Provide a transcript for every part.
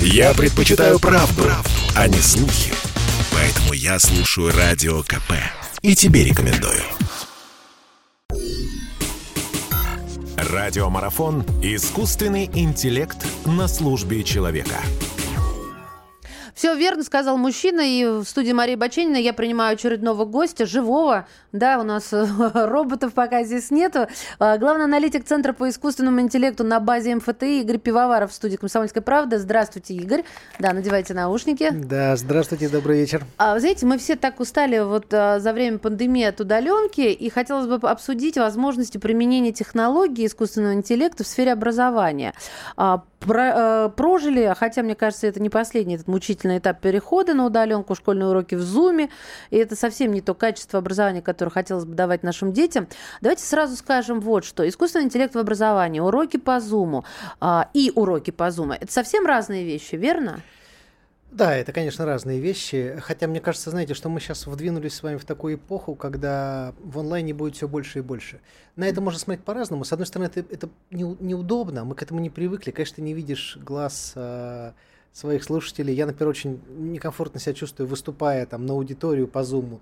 Я предпочитаю правду, правду, а не слухи. Поэтому я слушаю Радио КП. И тебе рекомендую. Радиомарафон «Искусственный интеллект на службе человека». Все верно сказал мужчина, и в студии Марии Баченина я принимаю очередного гостя, живого. Да, у нас роботов пока здесь нету. А, главный аналитик Центра по искусственному интеллекту на базе МФТИ Игорь Пивоваров в студии «Комсомольской правды». Здравствуйте, Игорь. Да, надевайте наушники. Да, здравствуйте, добрый вечер. А, вы знаете, мы все так устали вот а, за время пандемии от удаленки, и хотелось бы обсудить возможности применения технологий искусственного интеллекта в сфере образования. А, про, э, прожили, хотя, мне кажется, это не последний этот мучительный этап перехода на удаленку, школьные уроки в Зуме, и это совсем не то качество образования, которое хотелось бы давать нашим детям. Давайте сразу скажем вот что. Искусственный интеллект в образовании, уроки по Зуму э, и уроки по Зуму, это совсем разные вещи, верно? Да, это, конечно, разные вещи. Хотя мне кажется, знаете, что мы сейчас вдвинулись с вами в такую эпоху, когда в онлайне будет все больше и больше. На это можно смотреть по-разному. С одной стороны, это, это не, неудобно, мы к этому не привыкли. Конечно, ты не видишь глаз э, своих слушателей. Я, например, очень некомфортно себя чувствую, выступая там на аудиторию по зуму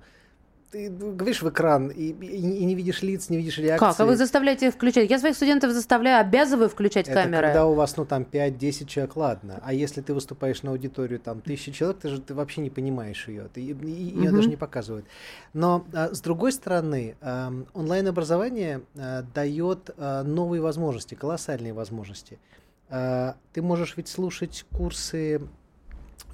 ты говоришь в экран и, и, и не видишь лиц, не видишь реакции. Как? А вы заставляете их включать? Я своих студентов заставляю, обязываю включать это камеры. когда у вас, ну, там, 5-10 человек, ладно. А если ты выступаешь на аудиторию, там, тысячи человек, ты же ты вообще не понимаешь ее. Ты, ее угу. даже не показывают. Но, а, с другой стороны, а, онлайн-образование а, дает а, новые возможности, колоссальные возможности. А, ты можешь ведь слушать курсы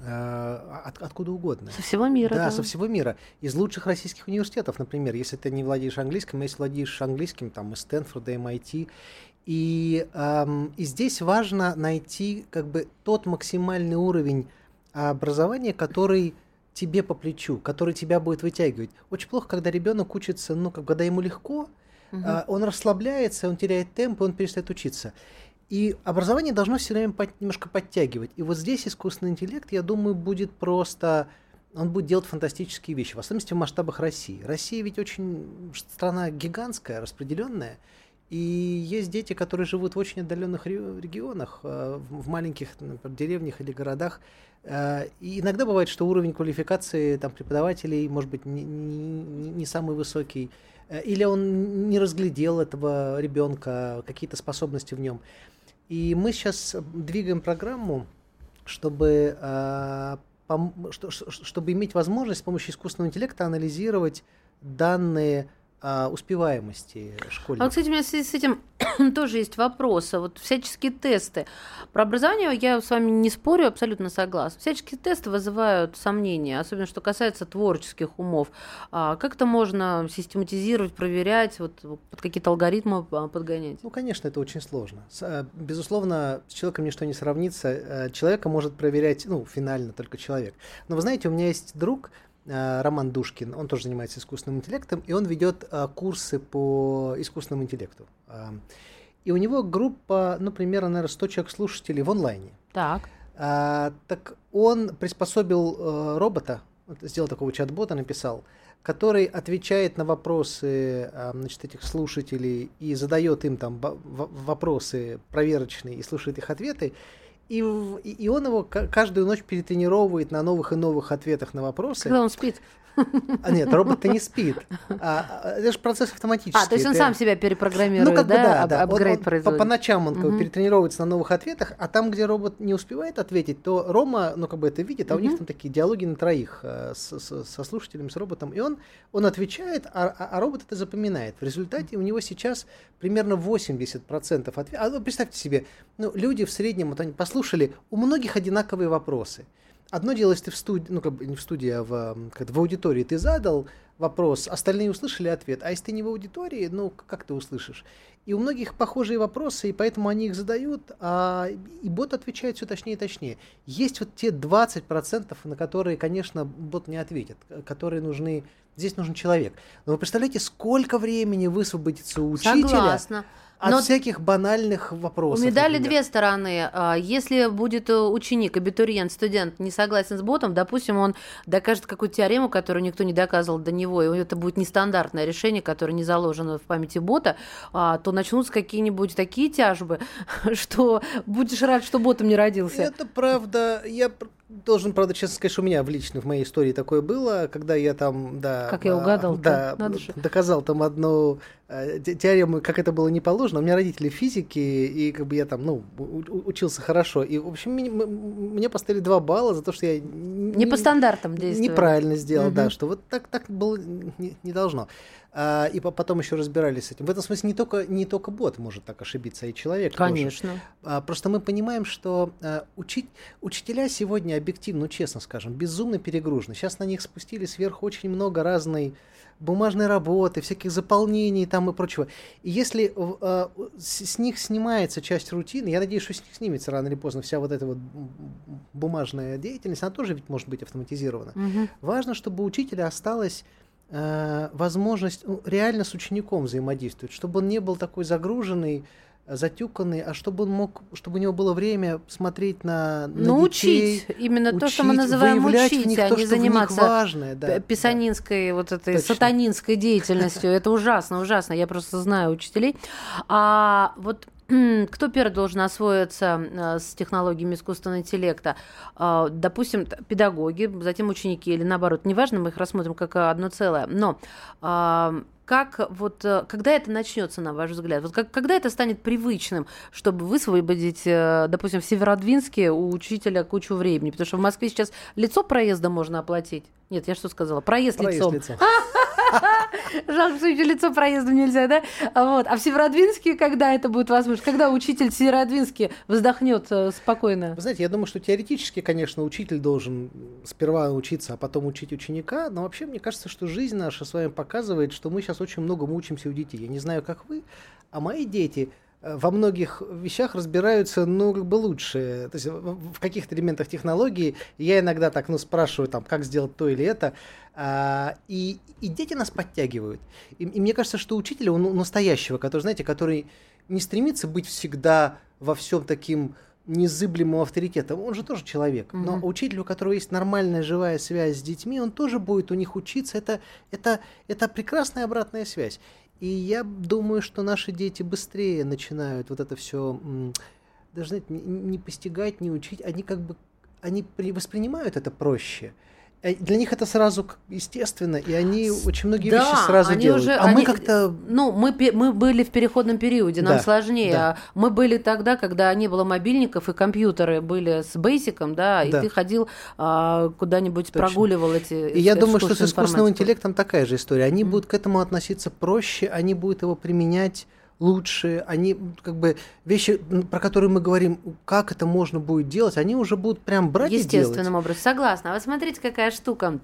Э, от, откуда угодно. Со всего мира. Да, да, со всего мира. Из лучших российских университетов, например, если ты не владеешь английским, а если владеешь английским, там, из Стэнфорда, MIT. И, эм, и здесь важно найти как бы тот максимальный уровень образования, который тебе по плечу, который тебя будет вытягивать. Очень плохо, когда ребенок учится, ну, когда ему легко, угу. э, он расслабляется, он теряет темп, он перестает учиться. И образование должно все время под, немножко подтягивать. И вот здесь искусственный интеллект, я думаю, будет просто... Он будет делать фантастические вещи, в особенности в масштабах России. Россия ведь очень страна гигантская, распределенная. И есть дети, которые живут в очень отдаленных регионах, э, в маленьких например, деревнях или городах. Э, и иногда бывает, что уровень квалификации там, преподавателей может быть не, не, не самый высокий, э, или он не разглядел этого ребенка, какие-то способности в нем. И мы сейчас двигаем программу, чтобы, э, чтобы иметь возможность с помощью искусственного интеллекта анализировать данные а, успеваемости школьников. А, кстати, у меня в связи с этим тоже есть вопросы. Вот всяческие тесты. Про образование я с вами не спорю, абсолютно согласна. Всяческие тесты вызывают сомнения, особенно что касается творческих умов. А как это можно систематизировать, проверять, вот, под какие-то алгоритмы а, подгонять? Ну, конечно, это очень сложно. Э, безусловно, с человеком ничто не сравнится. Э, человека может проверять, ну, финально только человек. Но вы знаете, у меня есть друг, Роман Душкин, он тоже занимается искусственным интеллектом, и он ведет э, курсы по искусственному интеллекту. Э, и у него группа, ну, примерно, наверное, 100 человек слушателей в онлайне. Так. А, так он приспособил э, робота, сделал такого чат-бота, написал, который отвечает на вопросы э, значит, этих слушателей и задает им там вопросы проверочные и слушает их ответы и, и он его каждую ночь перетренировывает на новых и новых ответах на вопросы. Когда он спит. А нет, робот-то не спит. А, а, это же процесс автоматический. А, то есть он это... сам себя перепрограммирует, ну, как бы, да? да, Апгрейд он, он, по, по ночам он угу. перетренировывается на новых ответах, а там, где робот не успевает ответить, то Рома, ну, как бы это видит, а угу. у них там такие диалоги на троих э, с, с, со слушателем, с роботом, и он, он отвечает, а, а, а робот это запоминает. В результате у него сейчас примерно 80% ответов. А, ну, представьте себе, ну, люди в среднем, вот они послушали, у многих одинаковые вопросы. Одно дело, если ты в студии, ну, как бы не в студии, а в, как в аудитории ты задал вопрос, остальные услышали ответ, а если ты не в аудитории, ну, как ты услышишь? И у многих похожие вопросы, и поэтому они их задают, а, и бот отвечает все точнее и точнее. Есть вот те 20%, на которые, конечно, бот не ответит, которые нужны, здесь нужен человек. Но вы представляете, сколько времени высвободится у учителя? Согласна. От Но всяких банальных вопросов. У медали например. две стороны. А, если будет э, ученик, абитуриент, студент не, согласен с ботом, допустим, он докажет какую-то теорему, которую никто не доказывал до него, и это будет нестандартное решение, которое не заложено в памяти бота, а, то начнутся какие-нибудь такие тяжбы, что будешь рад, что ботом не родился. Это правда. Я Должен, правда, честно сказать, что у меня в лично в моей истории такое было, когда я там, да... Как я угадал Да, доказал там одну э, теорему, как это было не положено. У меня родители физики, и как бы я там, ну, учился хорошо. И, в общем, мне, мне поставили два балла за то, что я... Не, не по стандартам действовал. Неправильно сделал, угу. да, что вот так, так было не, не должно. А, и потом еще разбирались с этим. В этом смысле не только, не только бот может так ошибиться, а и человек Конечно. тоже. А, просто мы понимаем, что а, учить, учителя сегодня объективно, ну, честно скажем, безумно перегружены. Сейчас на них спустили сверху очень много разной бумажной работы, всяких заполнений там и прочего. И если э, с, с них снимается часть рутины, я надеюсь, что с них снимется рано или поздно вся вот эта вот бумажная деятельность, она тоже ведь может быть автоматизирована. Угу. Важно, чтобы у учителя осталось Э, возможность ну, реально с учеником взаимодействовать, чтобы он не был такой загруженный, затюканный, а чтобы он мог, чтобы у него было время смотреть на, на ну, детей, учить именно учить, то, что мы называем учить, них а то, не заниматься важное, да, писанинской да. вот этой Точно. сатанинской деятельностью. Это ужасно, ужасно. Я просто знаю учителей. А вот кто первый должен освоиться э, с технологиями искусственного интеллекта? А, допустим, педагоги, затем ученики или наоборот, неважно, мы их рассмотрим как одно целое. Но как вот, э, когда это начнется, на ваш взгляд? Вот как, когда это станет привычным, чтобы высвободить, э, допустим, в Северодвинске у учителя кучу времени? Потому что в Москве сейчас лицо проезда можно оплатить. Нет, я что сказала? Проезд, Проезд лицом. лицом. Жалко, что еще лицо проездом нельзя, да? Вот. А в Северодвинске когда это будет возможно? Когда учитель в Северодвинске вздохнет э, спокойно? Вы знаете, я думаю, что теоретически, конечно, учитель должен сперва учиться, а потом учить ученика, но вообще мне кажется, что жизнь наша с вами показывает, что мы сейчас очень много учимся у детей. Я не знаю, как вы, а мои дети во многих вещах разбираются, ну, как бы лучше. То есть в каких-то элементах технологии я иногда так, ну, спрашиваю, там, как сделать то или это, а, и, и дети нас подтягивают. И, и мне кажется, что учитель, он настоящего, который, знаете, который не стремится быть всегда во всем таким незыблемым авторитетом. Он же тоже человек. Но mm учитель, у которого есть нормальная живая связь с детьми, он тоже будет у них учиться. Это, это, это прекрасная обратная связь. И я думаю, что наши дети быстрее начинают вот это все даже знаете, не, постигать, не учить. Они как бы они воспринимают это проще. Э, для них это сразу естественно, и они очень многие да, вещи сразу они делают. Уже, а они, мы как-то... Ну, мы, мы были в переходном периоде, нам да, сложнее. Да. Мы были тогда, когда не было мобильников, и компьютеры были с бейсиком, да, и да. ты ходил а, куда-нибудь, Точно. прогуливал эти И я думаю, что с искусственным интеллектом такая же история. Они mm. будут к этому относиться проще, они будут его применять лучше, они как бы вещи, про которые мы говорим, как это можно будет делать, они уже будут прям брать Естественным и образом, согласна. А вот смотрите, какая штука.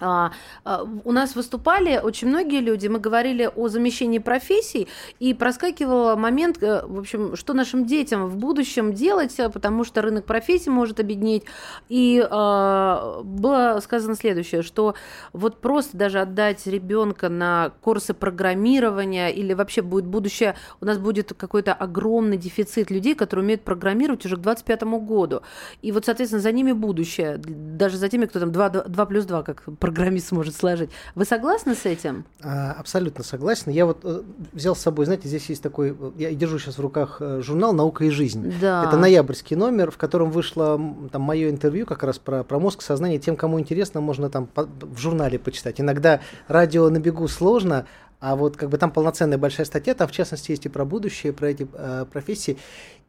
А, а, у нас выступали очень многие люди, мы говорили о замещении профессий, и проскакивал момент, э, в общем, что нашим детям в будущем делать, э, потому что рынок профессий может объединить. И э, было сказано следующее, что вот просто даже отдать ребенка на курсы программирования или вообще будет будущее, у нас будет какой-то огромный дефицит людей, которые умеют программировать уже к 25 году. И вот, соответственно, за ними будущее, даже за теми, кто там 2, 2 плюс 2, как программист сможет сложить. Вы согласны с этим? А, абсолютно согласен. Я вот э, взял с собой, знаете, здесь есть такой, я держу сейчас в руках э, журнал «Наука и жизнь». Да. Это ноябрьский номер, в котором вышло там мое интервью как раз про, про мозг, сознание. Тем, кому интересно, можно там по, в журнале почитать. Иногда радио на бегу сложно, а вот как бы там полноценная большая статья, там в частности есть и про будущее, про эти э, профессии.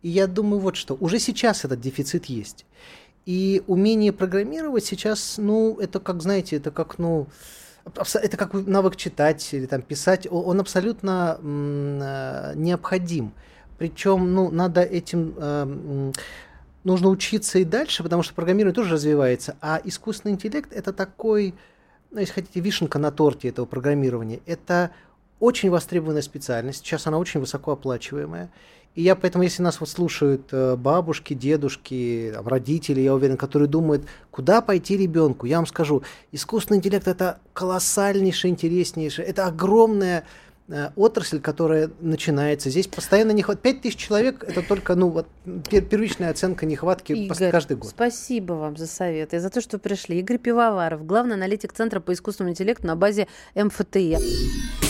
И я думаю вот что, уже сейчас этот дефицит есть. И умение программировать сейчас, ну, это как, знаете, это как, ну, это как навык читать или там писать, он абсолютно э, необходим. Причем, ну, надо этим э, нужно учиться и дальше, потому что программирование тоже развивается, а искусственный интеллект это такой, ну, если хотите, вишенка на торте этого программирования. Это очень востребованная специальность, сейчас она очень высокооплачиваемая. И я поэтому, если нас вот слушают э, бабушки, дедушки, родители, я уверен, которые думают, куда пойти ребенку, я вам скажу, искусственный интеллект это колоссальнейшее, интереснейшее, это огромная э, отрасль, которая начинается. Здесь постоянно не хватает. 5 тысяч человек – это только ну, вот, первичная оценка нехватки Игорь, каждый год. спасибо вам за совет и за то, что пришли. Игорь Пивоваров, главный аналитик Центра по искусственному интеллекту на базе МФТИ.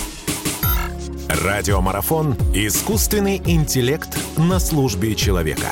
Радиомарафон «Искусственный интеллект на службе человека».